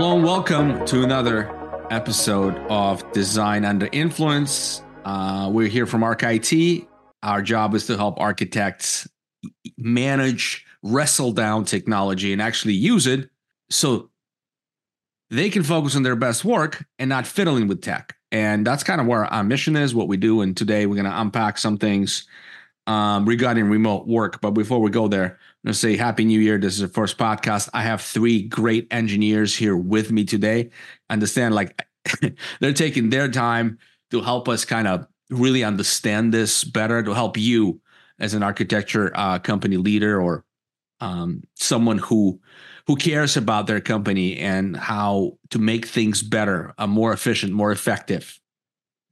Hello and welcome to another episode of Design Under Influence. Uh, we're here from ArcIT. Our job is to help architects manage, wrestle down technology, and actually use it so they can focus on their best work and not fiddling with tech. And that's kind of where our mission is, what we do. And today we're going to unpack some things um, regarding remote work. But before we go there, I'm say Happy New Year. This is the first podcast. I have three great engineers here with me today. Understand, like, they're taking their time to help us kind of really understand this better, to help you as an architecture uh, company leader or um, someone who who cares about their company and how to make things better, uh, more efficient, more effective.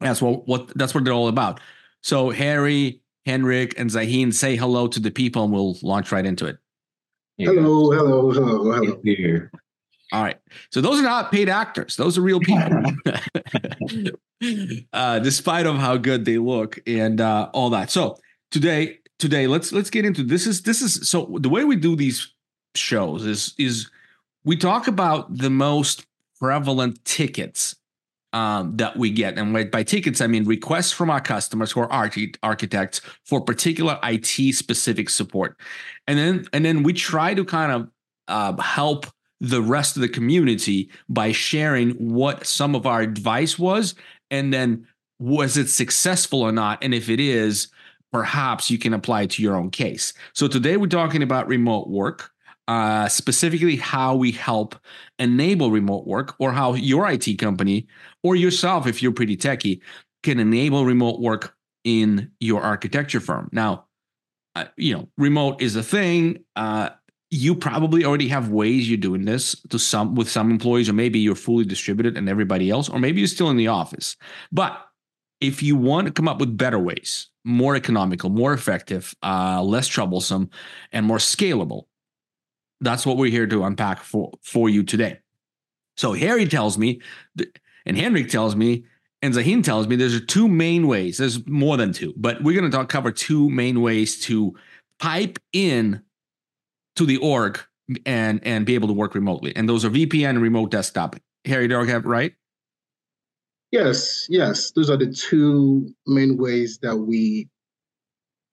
That's what what that's what they're all about. So Harry, Henrik, and Zahin say hello to the people, and we'll launch right into it. Hello, hello, hello, hello. Here. All right. So those are not paid actors; those are real people. uh, despite of how good they look and uh, all that. So today, today, let's let's get into this. Is this is so the way we do these shows is is we talk about the most prevalent tickets um, that we get, and by tickets I mean requests from our customers who are archi- architects for particular IT specific support, and then and then we try to kind of uh, help the rest of the community by sharing what some of our advice was, and then was it successful or not, and if it is, perhaps you can apply it to your own case. So today we're talking about remote work uh, specifically how we help enable remote work or how your IT company or yourself, if you're pretty techy, can enable remote work in your architecture firm. Now, uh, you know, remote is a thing. Uh, you probably already have ways you're doing this to some with some employees, or maybe you're fully distributed and everybody else, or maybe you're still in the office. But if you want to come up with better ways, more economical, more effective, uh, less troublesome, and more scalable, that's what we're here to unpack for for you today. So Harry tells me, and Henrik tells me, and Zahin tells me there's two main ways. There's more than two, but we're going to talk cover two main ways to pipe in to the org and and be able to work remotely. And those are VPN and remote desktop. Harry, do I have right? Yes, yes. Those are the two main ways that we,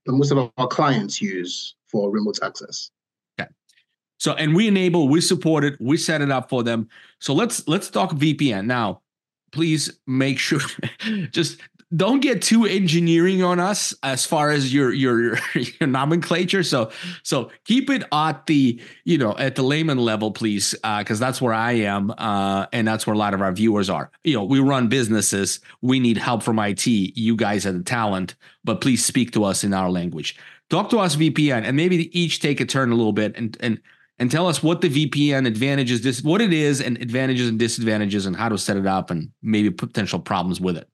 that most of our clients use for remote access. So and we enable, we support it, we set it up for them. So let's let's talk VPN now. Please make sure just don't get too engineering on us as far as your your your nomenclature. So so keep it at the you know at the layman level, please, because uh, that's where I am, uh, and that's where a lot of our viewers are. You know, we run businesses. We need help from IT. You guys are the talent, but please speak to us in our language. Talk to us VPN, and maybe each take a turn a little bit and and and tell us what the VPN advantages, this what it is, and advantages and disadvantages, and how to set it up, and maybe potential problems with it.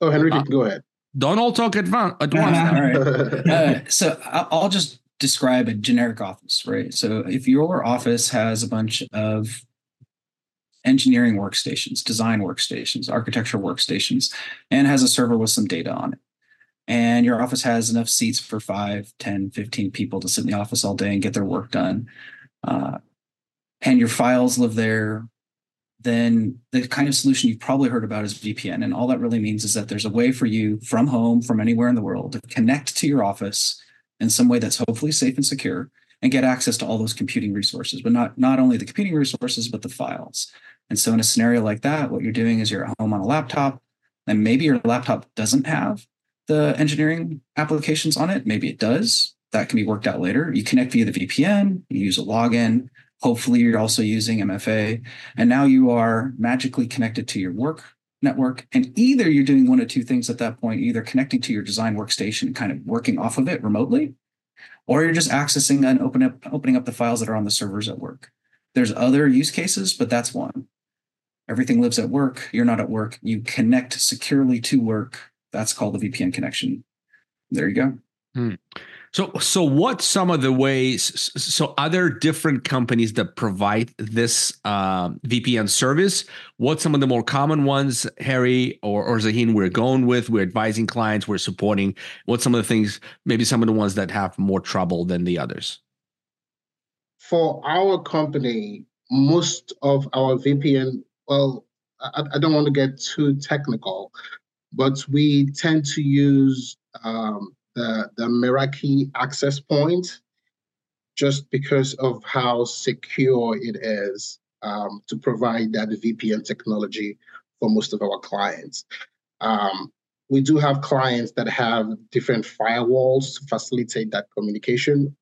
Oh, Henry, uh, go ahead. Don't all talk at, once. all right. Uh, so I'll just describe a generic office, right? So if your office has a bunch of engineering workstations, design workstations, architecture workstations, and has a server with some data on it, and your office has enough seats for 5 10 15 people to sit in the office all day and get their work done. Uh, and your files live there. Then the kind of solution you've probably heard about is vpn and all that really means is that there's a way for you from home from anywhere in the world to connect to your office in some way that's hopefully safe and secure and get access to all those computing resources but not not only the computing resources but the files. And so in a scenario like that what you're doing is you're at home on a laptop and maybe your laptop doesn't have the engineering applications on it. Maybe it does. That can be worked out later. You connect via the VPN, you use a login. Hopefully, you're also using MFA. And now you are magically connected to your work network. And either you're doing one of two things at that point, either connecting to your design workstation, kind of working off of it remotely, or you're just accessing and open up, opening up the files that are on the servers at work. There's other use cases, but that's one. Everything lives at work. You're not at work. You connect securely to work that's called the VPN connection. There you go. Hmm. So, so what some of the ways? So, are there different companies that provide this um, VPN service? What some of the more common ones, Harry or, or Zahin, we're going with? We're advising clients, we're supporting. What some of the things? Maybe some of the ones that have more trouble than the others. For our company, most of our VPN, well, I, I, don't want to get too technical, but we tend to use um, the, the Meraki access point just because of how secure it is um, to provide that VPN technology for most of our clients. Um, we do have clients that have different firewalls to facilitate that communication,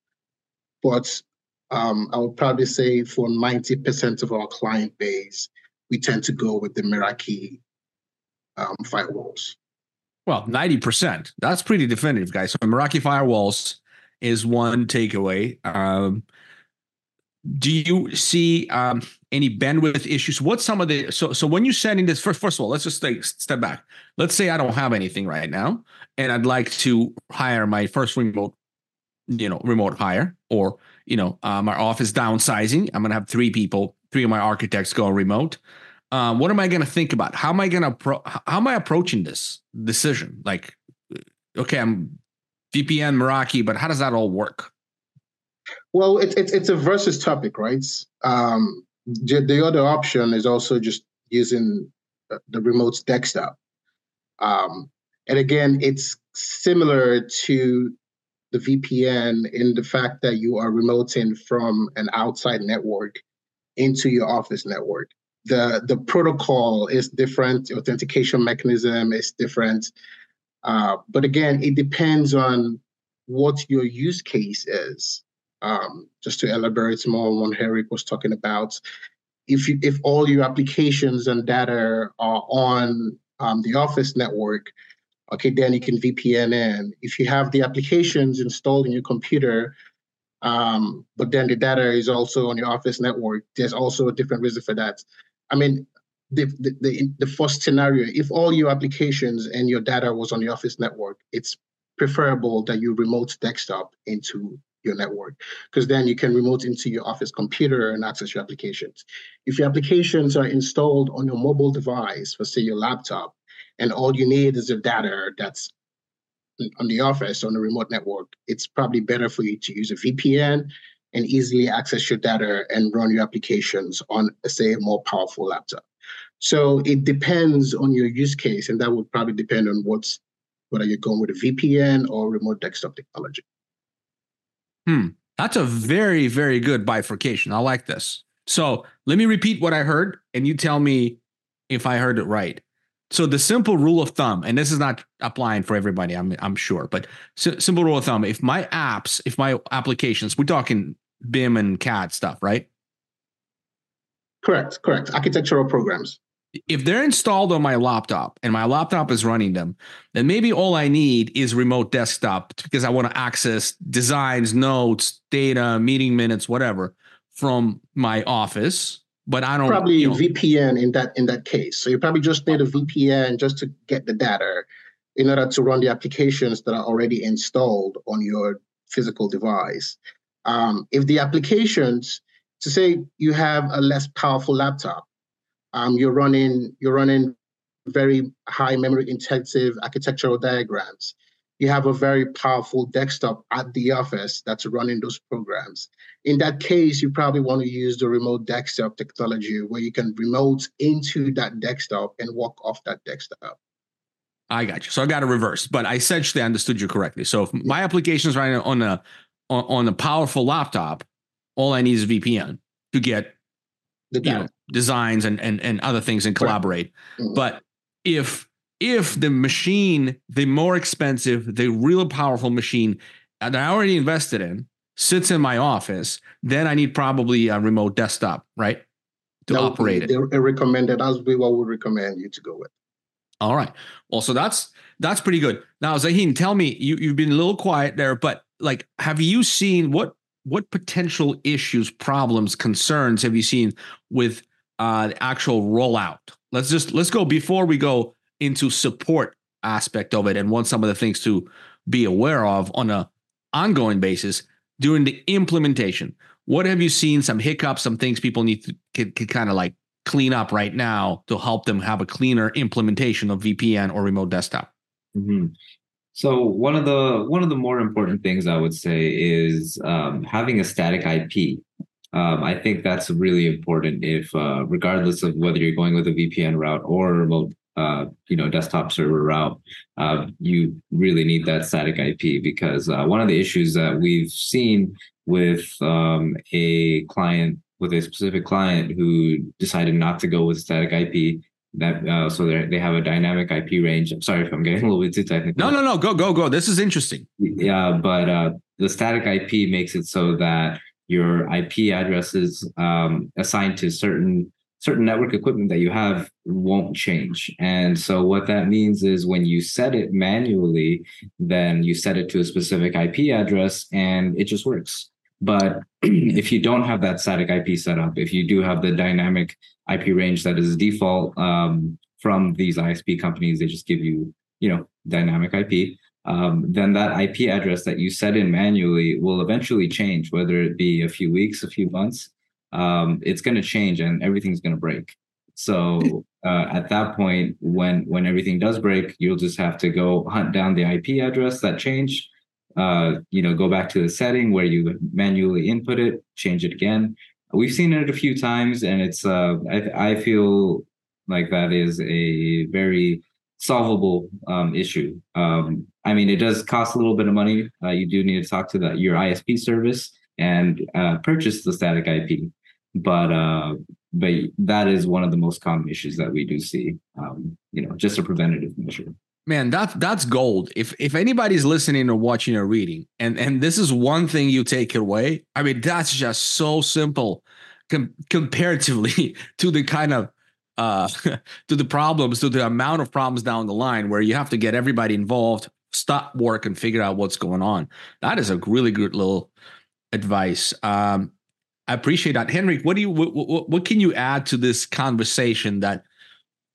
but um, I would probably say for 90% of our client base, we tend to go with the Meraki um, firewalls. Well, 90%. That's pretty definitive, guys. So Meraki firewalls is one takeaway. Um, do you see um, any bandwidth issues? What's some of the so so when you're sending this first first of all, let's just take step back. Let's say I don't have anything right now, and I'd like to hire my first remote, you know, remote hire, or you know, uh, my office downsizing. I'm gonna have three people, three of my architects go remote. Uh, what am I gonna think about? How am I gonna pro- how am I approaching this decision? Like, okay, I'm VPN Meraki, but how does that all work? Well, it's it's it's a versus topic, right? Um, the other option is also just using the remote desktop. Um, and again, it's similar to the VPN in the fact that you are remoting from an outside network into your office network. The the protocol is different, the authentication mechanism is different. Uh, but again, it depends on what your use case is. Um, just to elaborate more on what Eric was talking about, if you, if all your applications and data are on um, the Office network, okay, then you can VPN in. If you have the applications installed in your computer, um, but then the data is also on your Office network, there's also a different reason for that. I mean, the, the, the, the first scenario, if all your applications and your data was on the Office network, it's preferable that you remote desktop into your network because then you can remote into your office computer and access your applications. If your applications are installed on your mobile device, for say your laptop, and all you need is the data that's on the office on the remote network, it's probably better for you to use a VPN and easily access your data and run your applications on, say, a more powerful laptop. So it depends on your use case, and that would probably depend on what's whether you're going with a VPN or remote desktop technology. Hmm. That's a very, very good bifurcation. I like this. So let me repeat what I heard, and you tell me if I heard it right. So the simple rule of thumb, and this is not applying for everybody, I'm I'm sure, but simple rule of thumb: if my apps, if my applications, we're talking BIM and CAD stuff, right? Correct, correct. Architectural programs if they're installed on my laptop and my laptop is running them, then maybe all I need is remote desktop because I want to access designs, notes, data, meeting minutes, whatever from my office. But I don't probably you know, VPN in that in that case. So you probably just need a VPN just to get the data in order to run the applications that are already installed on your physical device. Um, if the applications, to say you have a less powerful laptop, um, you're running you're running very high memory intensive architectural diagrams. You have a very powerful desktop at the office that's running those programs. In that case, you probably want to use the remote desktop technology where you can remote into that desktop and walk off that desktop. I got you. So I got to reverse, but I essentially understood you correctly. So if my application is running on a on, on a powerful laptop, all I need is VPN to get the you know, designs and, and and other things and collaborate. Mm-hmm. But if if the machine, the more expensive, the real powerful machine that I already invested in sits in my office, then I need probably a remote desktop, right? To operate it. Recommended as we what we recommend you to go with. All right. Well, so that's that's pretty good. Now, Zaheen, tell me, you you've been a little quiet there, but like, have you seen what what potential issues, problems, concerns have you seen with uh, the actual rollout? Let's just let's go before we go into support aspect of it and want some of the things to be aware of on a ongoing basis during the implementation. What have you seen? Some hiccups, some things people need to can, can kind of like clean up right now to help them have a cleaner implementation of VPN or remote desktop. Mm-hmm. So one of the one of the more important things I would say is um, having a static IP Um, I think that's really important if, uh, regardless of whether you're going with a VPN route or remote, uh, you know, desktop server route, uh, you really need that static IP because uh, one of the issues that we've seen with um, a client, with a specific client who decided not to go with static IP that uh, so they they have a dynamic IP range. I'm sorry if I'm getting a little bit too technical. No, no, no. Go, go, go. This is interesting. Yeah, but uh, the static IP makes it so that your IP addresses um, assigned to certain certain network equipment that you have won't change. And so what that means is when you set it manually, then you set it to a specific IP address and it just works. But if you don't have that static IP set up, if you do have the dynamic IP range that is default um, from these ISP companies, they just give you, you know, dynamic IP. Um, then that IP address that you set in manually will eventually change, whether it be a few weeks, a few months. Um, it's going to change and everything's going to break. So uh, at that point, when when everything does break, you'll just have to go hunt down the IP address that changed. Uh, you know, go back to the setting where you manually input it, change it again, we've seen it a few times, and it's uh, I, I feel like that is a very solvable um, issue. Um, I mean, it does cost a little bit of money. Uh, you do need to talk to the, your ISP service and uh, purchase the static IP, but uh, but that is one of the most common issues that we do see. Um, you know, just a preventative measure man that's that's gold. If if anybody's listening or watching or reading and and this is one thing you take away i mean that's just so simple com- comparatively to the kind of uh to the problems to the amount of problems down the line where you have to get everybody involved stop work and figure out what's going on. That is a really good little advice. Um i appreciate that. Henrik what do you what, what, what can you add to this conversation that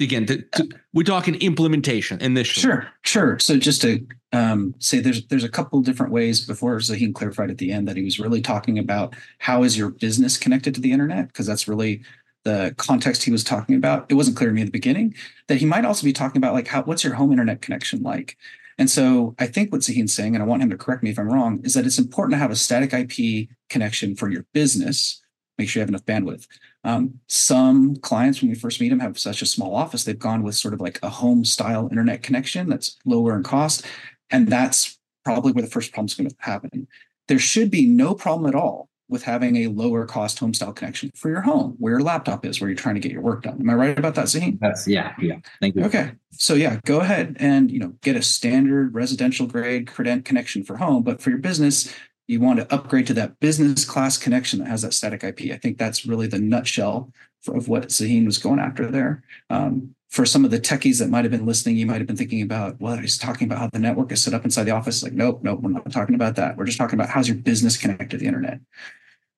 again to, to, we're talking implementation initially. Sure sure. So just to um, say there's there's a couple different ways before Zaheen clarified at the end that he was really talking about how is your business connected to the internet because that's really the context he was talking about. It wasn't clear to me at the beginning that he might also be talking about like how what's your home internet connection like? And so I think what Zaheen's saying, and I want him to correct me if I'm wrong, is that it's important to have a static IP connection for your business. Make sure you have enough bandwidth. Um, some clients, when we first meet them, have such a small office, they've gone with sort of like a home style internet connection that's lower in cost. And that's probably where the first problem is going to happen. There should be no problem at all with having a lower cost home style connection for your home, where your laptop is, where you're trying to get your work done. Am I right about that, Zaheen? That's yeah, yeah. Thank you. Okay, so yeah, go ahead and you know get a standard residential grade credent connection for home, but for your business, you want to upgrade to that business class connection that has that static IP. I think that's really the nutshell of what Zaheen was going after there. Um, for some of the techies that might have been listening, you might have been thinking about, well, he's talking about how the network is set up inside the office. Like, nope, nope, we're not talking about that. We're just talking about how's your business connected to the internet.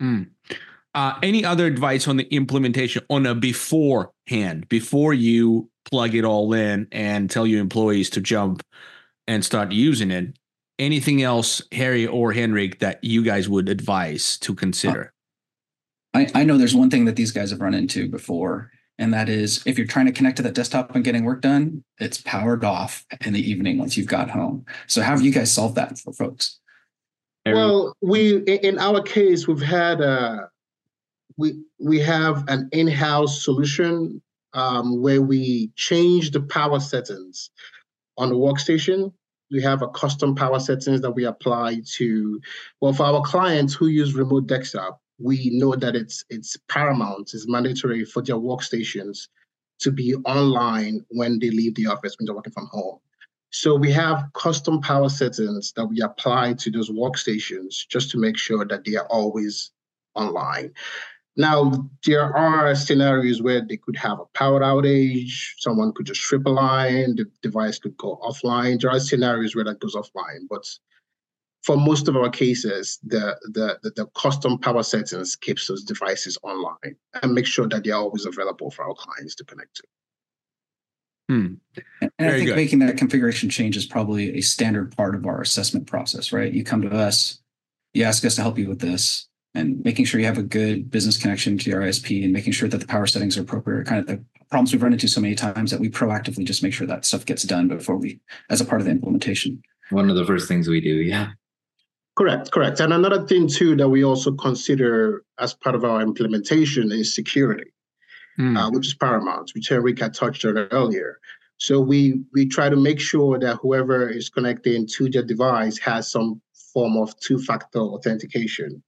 Mm. Uh, any other advice on the implementation on a beforehand, before you plug it all in and tell your employees to jump and start using it? Anything else, Harry or Henrik, that you guys would advise to consider? I, I know there's one thing that these guys have run into before, and that is if you're trying to connect to that desktop and getting work done, it's powered off in the evening once you've got home. So how have you guys solved that for folks? Well, we in our case we've had a uh, we we have an in-house solution um, where we change the power settings on the workstation we have a custom power settings that we apply to well for our clients who use remote desktop we know that it's it's paramount it's mandatory for their workstations to be online when they leave the office when they're working from home. So we have custom power settings that we apply to those workstations just to make sure that they are always online now, there are scenarios where they could have a power outage, someone could just trip a line, the device could go offline. There are scenarios where that goes offline, but for most of our cases, the, the, the, the custom power settings keeps those devices online and make sure that they're always available for our clients to connect to. Hmm. And Very I think good. making that configuration change is probably a standard part of our assessment process, right? You come to us, you ask us to help you with this, and making sure you have a good business connection to your ISP and making sure that the power settings are appropriate kind of the problems we've run into so many times that we proactively just make sure that stuff gets done before we as a part of the implementation one of the first things we do yeah Correct, correct. And another thing too that we also consider as part of our implementation is security, mm. uh, which is paramount, which Henrik had touched on earlier. So we we try to make sure that whoever is connecting to the device has some form of two-factor authentication,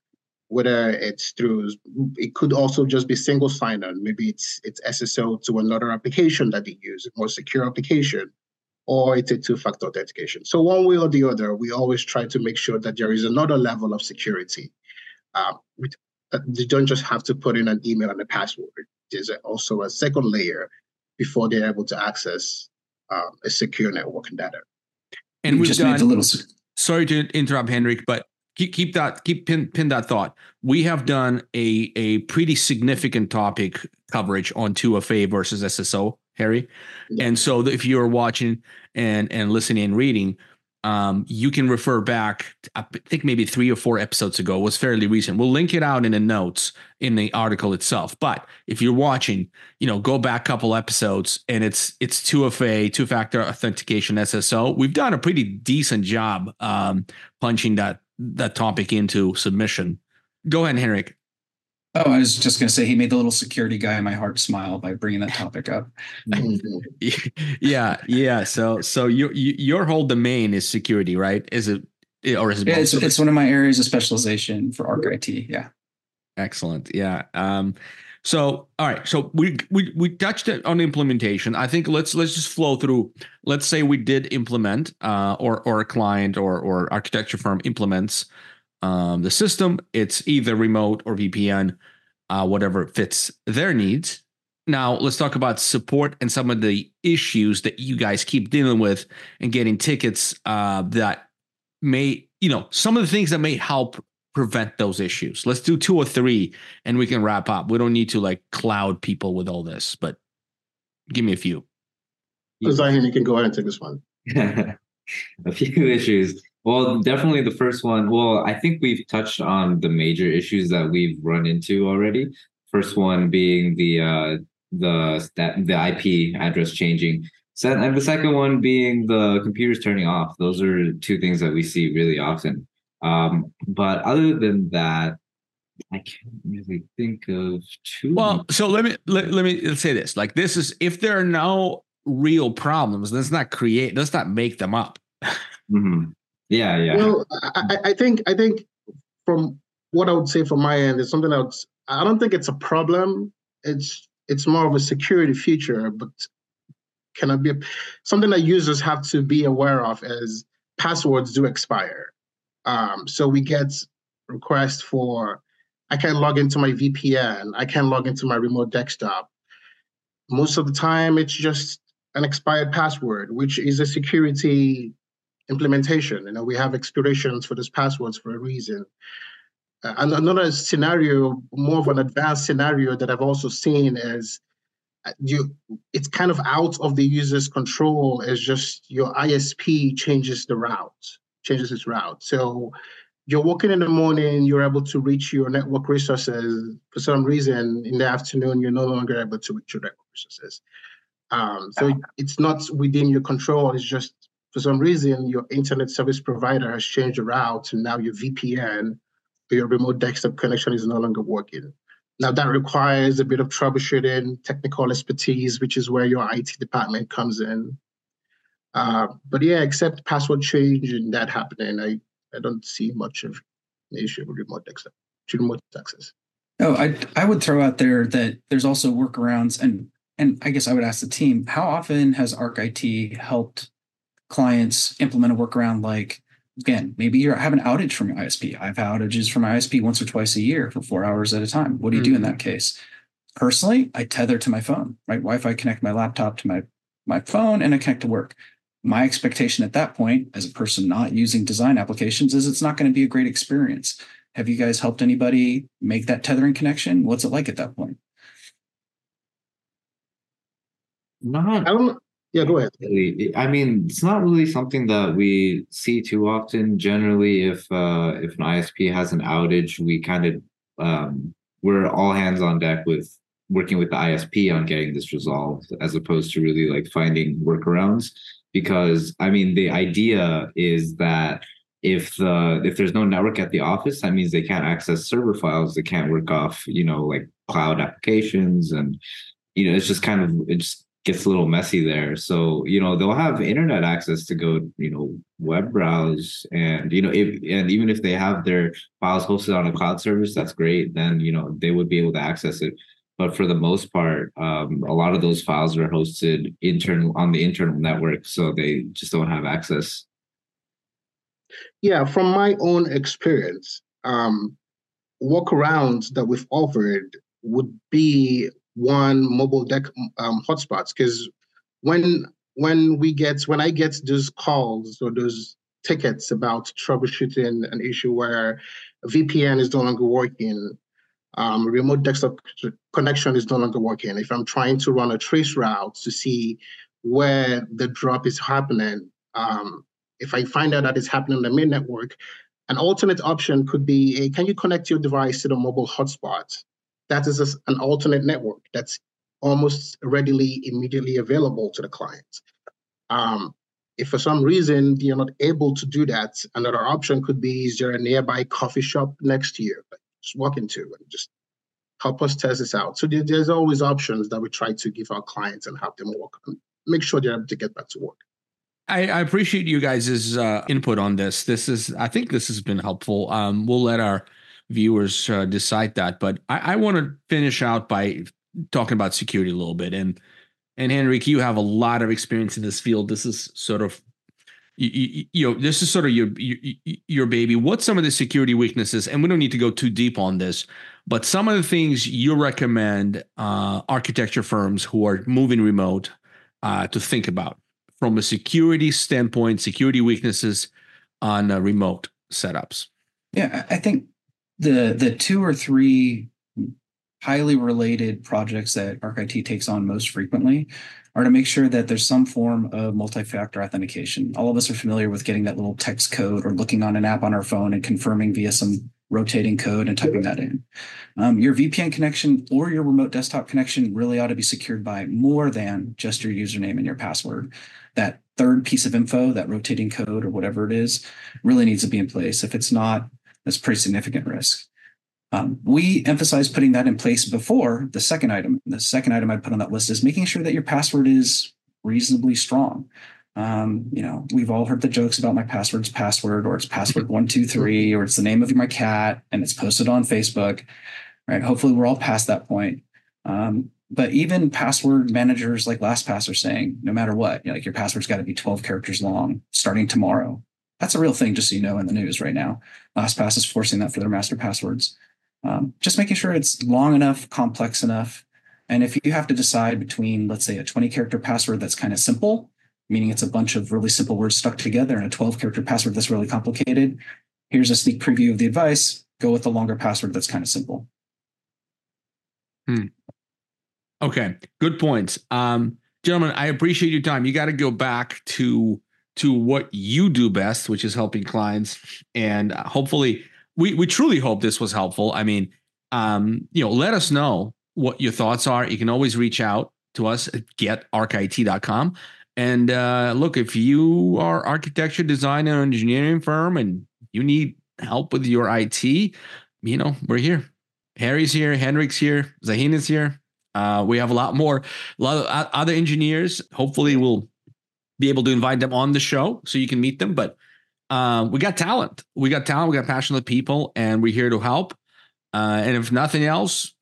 whether it's through it could also just be single sign-on. Maybe it's it's SSO to another application that they use, a more secure application, or it's a two-factor authentication. So one way or the other, we always try to make sure that there is another level of security. Um, they don't just have to put in an email and a password. There's also a second layer before they're able to access um, a secure network and data. And we just done, a little. Sorry to interrupt, Henrik, but keep keep that keep pin pin that thought. We have done a a pretty significant topic coverage on 2FA versus SSO Harry. Yeah. And so if you're watching and and listening and reading, um, you can refer back. I think maybe three or four episodes ago it was fairly recent. We'll link it out in the notes in the article itself. But if you're watching, you know, go back a couple episodes and it's it's two FA, two factor authentication SSO. We've done a pretty decent job um, punching that that topic into submission. Go ahead, Henrik. Oh, I was just going to say he made the little security guy in my heart smile by bringing that topic up. yeah, yeah. So, so your your whole domain is security, right? Is it or is it? Yeah, it's, it's one of my areas of specialization for Arc IT. Yeah. Excellent. Yeah. Um, so, all right. So we we we touched on implementation. I think let's let's just flow through. Let's say we did implement, uh, or or a client or or architecture firm implements um, the system. It's either remote or VPN, uh, whatever fits their needs. Now, let's talk about support and some of the issues that you guys keep dealing with and getting tickets uh, that may, you know, some of the things that may help prevent those issues. Let's do two or three and we can wrap up. We don't need to like cloud people with all this, but give me a few. Zahin, you can go ahead and take this one. a few issues. Well, definitely the first one. Well, I think we've touched on the major issues that we've run into already. First one being the uh, the that the IP address changing. And the second one being the computers turning off. Those are two things that we see really often. Um, but other than that, I can't really think of too. Well, so let me let, let me let's say this. Like this is if there are no real problems, let's not create. Let's not make them up. mm-hmm. Yeah, yeah. Well, I, I think I think from what I would say from my end is something else. I don't think it's a problem. It's it's more of a security feature, but can I be a, something that users have to be aware of as passwords do expire. Um, so we get requests for I can log into my VPN, I can log into my remote desktop. Most of the time, it's just an expired password, which is a security implementation. You know, we have expirations for these passwords for a reason. Uh, another scenario, more of an advanced scenario that I've also seen is uh, you it's kind of out of the user's control is just your ISP changes the route, changes its route. So you're walking in the morning, you're able to reach your network resources. For some reason, in the afternoon, you're no longer able to reach your network resources. Um, so it's not within your control. It's just for some reason your internet service provider has changed the route and now your VPN or your remote desktop connection is no longer working. Now that requires a bit of troubleshooting, technical expertise, which is where your IT department comes in. Uh, but yeah, except password change and that happening, I, I don't see much of an issue with remote desktop, remote access. Oh, I I would throw out there that there's also workarounds and and I guess I would ask the team, how often has Arc IT helped clients implement a workaround like again maybe you have an outage from your isp i've outages from my isp once or twice a year for four hours at a time what do you mm-hmm. do in that mm-hmm. case personally i tether to my phone right wi-fi connect my laptop to my my phone and i connect to work my expectation at that point as a person not using design applications is it's not going to be a great experience have you guys helped anybody make that tethering connection what's it like at that point not I don't yeah, go ahead. I mean, it's not really something that we see too often. Generally, if uh, if an ISP has an outage, we kind of um, we're all hands on deck with working with the ISP on getting this resolved, as opposed to really like finding workarounds. Because I mean, the idea is that if the if there's no network at the office, that means they can't access server files. They can't work off, you know, like cloud applications, and you know, it's just kind of it just gets a little messy there. So you know, they'll have internet access to go, you know, web browse, and you know, if and even if they have their files hosted on a cloud service, that's great. Then you know, they would be able to access it. But for the most part, um, a lot of those files are hosted internal on the internal network, so they just don't have access. Yeah, from my own experience, um, workarounds that we've offered would be one mobile deck um, hotspots because when when we get when I get those calls or those tickets about troubleshooting an issue where VPN is no longer working, um, remote desktop connection is no longer working. If I'm trying to run a trace route to see where the drop is happening, um, if I find out that it's happening on the main network, an alternate option could be can you connect your device to the mobile hotspot? That is a, an alternate network that's almost readily, immediately available to the client. Um, if for some reason you're not able to do that, another option could be is there a nearby coffee shop next to you? Just walk into and just help us test this out. So there, there's always options that we try to give our clients and have them work on, make sure they're able to get back to work. I, I appreciate you guys' uh, input on this. This is, I think, this has been helpful. Um, we'll let our viewers uh, decide that, but I, I want to finish out by talking about security a little bit. And and Henrik, you have a lot of experience in this field. This is sort of you, you, you, know this is sort of your, your your baby what's some of the security weaknesses and we don't need to go too deep on this but some of the things you recommend uh, architecture firms who are moving remote uh, to think about from a security standpoint, security weaknesses on uh, remote setups? Yeah, I think the the two or three highly related projects that ArcIT takes on most frequently are to make sure that there's some form of multi-factor authentication. All of us are familiar with getting that little text code or looking on an app on our phone and confirming via some rotating code and typing that in. Um, your VPN connection or your remote desktop connection really ought to be secured by more than just your username and your password. That third piece of info, that rotating code or whatever it is, really needs to be in place. If it's not, that's pretty significant risk. Um, we emphasize putting that in place before the second item. The second item I'd put on that list is making sure that your password is reasonably strong. Um, you know, we've all heard the jokes about my password's password, or it's password one two three, or it's the name of my cat, and it's posted on Facebook. Right? Hopefully, we're all past that point. Um, but even password managers like LastPass are saying, no matter what, you know, like your password's got to be 12 characters long starting tomorrow. That's a real thing, just so you know, in the news right now. LastPass is forcing that for their master passwords. Um, just making sure it's long enough, complex enough. And if you have to decide between, let's say, a 20 character password that's kind of simple meaning it's a bunch of really simple words stuck together and a 12 character password that's really complicated. Here's a sneak preview of the advice. Go with the longer password that's kind of simple. Hmm. Okay, good points. Um, gentlemen, I appreciate your time. You got to go back to to what you do best, which is helping clients, and hopefully, we we truly hope this was helpful. I mean, um, you know, let us know what your thoughts are. You can always reach out to us at getarcit.com. And uh, look, if you are architecture, design, and engineering firm, and you need help with your IT, you know we're here. Harry's here, Henrik's here, Zahin is here. Uh, we have a lot more, a lot of other engineers. Hopefully, we'll be able to invite them on the show so you can meet them. But uh, we got talent. We got talent. We got passionate people, and we're here to help. Uh, and if nothing else,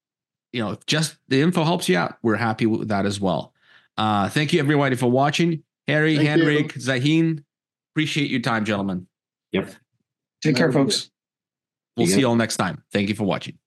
you know, if just the info helps you out, we're happy with that as well. Uh, thank you everybody for watching. Harry, thank Henrik, you. Zahin, appreciate your time, gentlemen. Yep. Take care, folks. We'll see you all next time. Thank you for watching.